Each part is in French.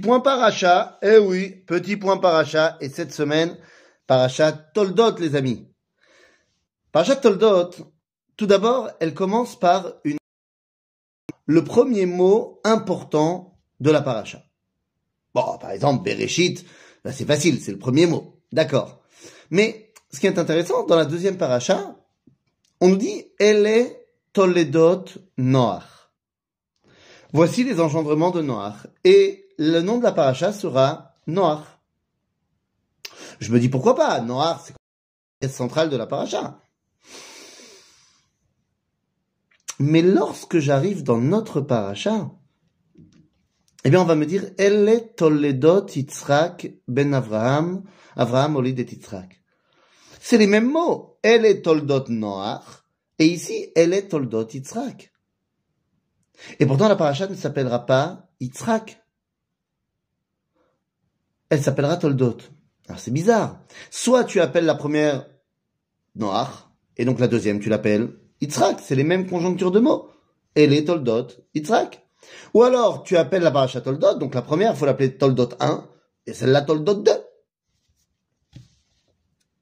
Point paracha, eh oui, petit point paracha, et cette semaine, paracha Toldot, les amis. Paracha Toldot, tout d'abord, elle commence par une, le premier mot important de la paracha. Bon, par exemple, Bereshit, c'est facile, c'est le premier mot. D'accord. Mais, ce qui est intéressant, dans la deuxième paracha, on nous dit, elle est Toledot Noach. Voici les engendrements de Noach. Et le nom de la paracha sera Noach. Je me dis pourquoi pas, Noach, c'est la centrale de la paracha. Mais lorsque j'arrive dans notre paracha, eh bien, on va me dire, Elle Toledot Yitzhak ben Avraham, Avraham Olid et. C'est les mêmes mots. Elle est Toldot Noach, et ici, elle Toldot Yitzhak. Et pourtant, la paracha ne s'appellera pas Yitzhak elle s'appellera Toldot. Alors c'est bizarre. Soit tu appelles la première Noach, et donc la deuxième tu l'appelles Yitzhak, c'est les mêmes conjonctures de mots. Elle est Toldot, Yitzhak. Ou alors tu appelles la paracha Toldot, donc la première, il faut l'appeler Toldot 1, et celle-là Toldot 2.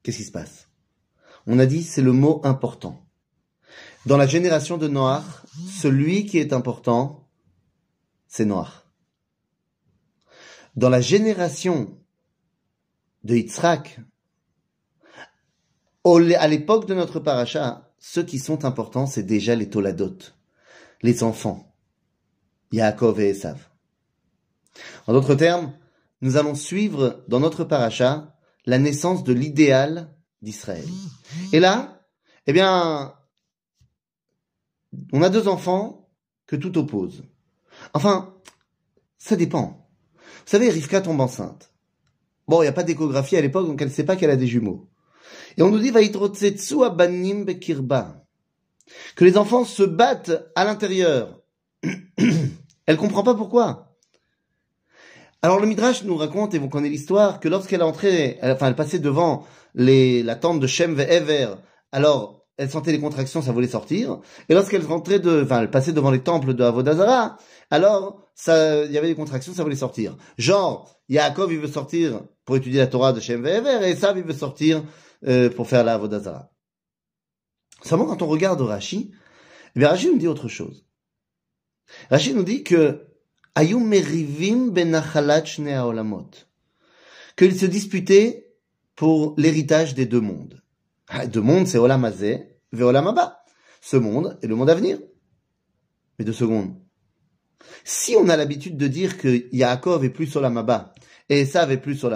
Qu'est-ce qui se passe? On a dit c'est le mot important. Dans la génération de Noach, celui qui est important, c'est Noach dans la génération de Yitzhak, à l'époque de notre paracha, ceux qui sont importants, c'est déjà les Toladot, les enfants, Yaakov et Esav. En d'autres termes, nous allons suivre dans notre paracha la naissance de l'idéal d'Israël. Et là, eh bien, on a deux enfants que tout oppose. Enfin, ça dépend. Vous savez, Rivka tombe enceinte. Bon, il n'y a pas d'échographie à l'époque, donc elle ne sait pas qu'elle a des jumeaux. Et on nous dit, abanim bekirba. Que les enfants se battent à l'intérieur. elle comprend pas pourquoi. Alors le Midrash nous raconte, et vous connaissez l'histoire, que lorsqu'elle entrait, enfin elle passait devant la tente de Shem Ever, alors elle sentait les contractions, ça voulait sortir. Et lorsqu'elle rentrait de, enfin, elle passait devant les temples de Avodazara, alors, ça, il y avait des contractions, ça voulait sortir. Genre, Yaakov, il veut sortir pour étudier la Torah de Shem Ve'ever, et Esav, il veut sortir euh, pour faire la Avodazara. Seulement, quand on regarde Rashi, eh bien, Rashi nous dit autre chose. Rashi nous dit que Ayum merivim olamot. Qu'ils se disputaient pour l'héritage des deux mondes. Ah, deux mondes, c'est Olam Veolamaba. Ce monde et le monde à venir. Mais deux secondes. Si on a l'habitude de dire que Yaakov est plus sur et Esav est plus sur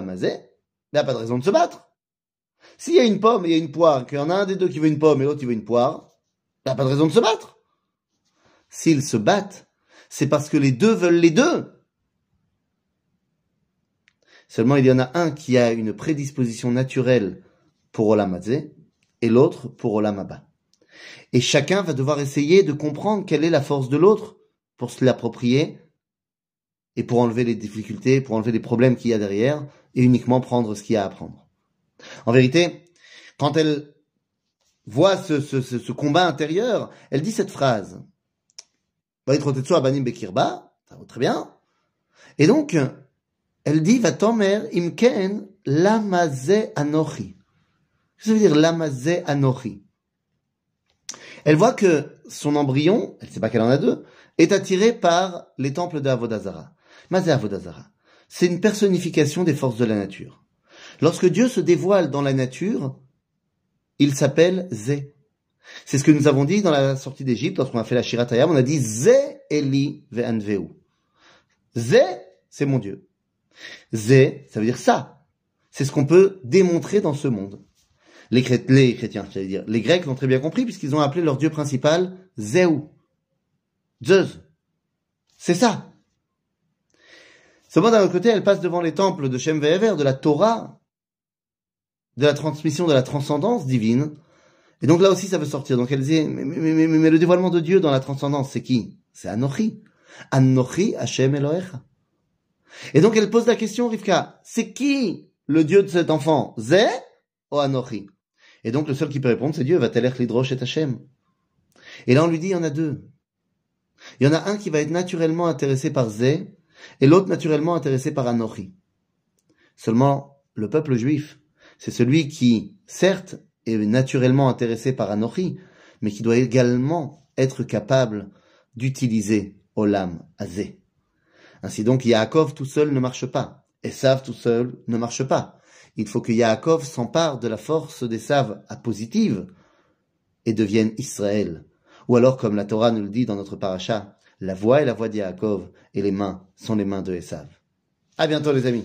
il n'y a pas de raison de se battre. S'il y a une pomme et il y a une poire, qu'il y en a un des deux qui veut une pomme et l'autre qui veut une poire, il n'y a pas de raison de se battre. S'ils se battent, c'est parce que les deux veulent les deux. Seulement, il y en a un qui a une prédisposition naturelle pour Olamazé et l'autre pour Olamaba. Et chacun va devoir essayer de comprendre quelle est la force de l'autre pour se l'approprier et pour enlever les difficultés, pour enlever les problèmes qu'il y a derrière et uniquement prendre ce qu'il y a à prendre. En vérité, quand elle voit ce, combat intérieur, elle dit cette phrase. Très bien. Et donc, elle dit, va mer imken lamaze anochi. Qu'est-ce que ça veut dire lamaze anochi? Elle voit que son embryon, elle ne sait pas qu'elle en a deux, est attiré par les temples de Avodazara. Mazé Avodazara, c'est une personnification des forces de la nature. Lorsque Dieu se dévoile dans la nature, il s'appelle Zé. C'est ce que nous avons dit dans la sortie d'Égypte, lorsqu'on a fait la Shiratayam, on a dit Zé Eli Ve'anveu. Zé, c'est mon Dieu. Zé, ça veut dire ça. C'est ce qu'on peut démontrer dans ce monde. Les, chrétiens, j'allais dire, les Grecs l'ont très bien compris puisqu'ils ont appelé leur Dieu principal Zéou. Zeus. C'est ça. Seulement d'un autre côté, elle passe devant les temples de Shem Ve'ever, de la Torah, de la transmission de la transcendance divine. Et donc là aussi, ça veut sortir. Donc elle dit, mais, le dévoilement de Dieu dans la transcendance, c'est qui? C'est Anochi. Anochi Hashem Elohecha. Et donc elle pose la question, Rivka, c'est qui le Dieu de cet enfant? Zé ou Anochi? Et donc le seul qui peut répondre, c'est Dieu, va t'aller l'hydroche et Hashem? Et là on lui dit, il y en a deux. Il y en a un qui va être naturellement intéressé par Zé, et l'autre naturellement intéressé par Anochi. Seulement, le peuple juif, c'est celui qui, certes, est naturellement intéressé par Anochi, mais qui doit également être capable d'utiliser Olam Azé. Ainsi donc, Yaakov tout seul ne marche pas. Esav tout seul ne marche pas. Il faut que Yaakov s'empare de la force d'Esav à positive et devienne Israël. Ou alors, comme la Torah nous le dit dans notre paracha, la voix est la voix de Yaakov et les mains sont les mains de Esav. À bientôt les amis.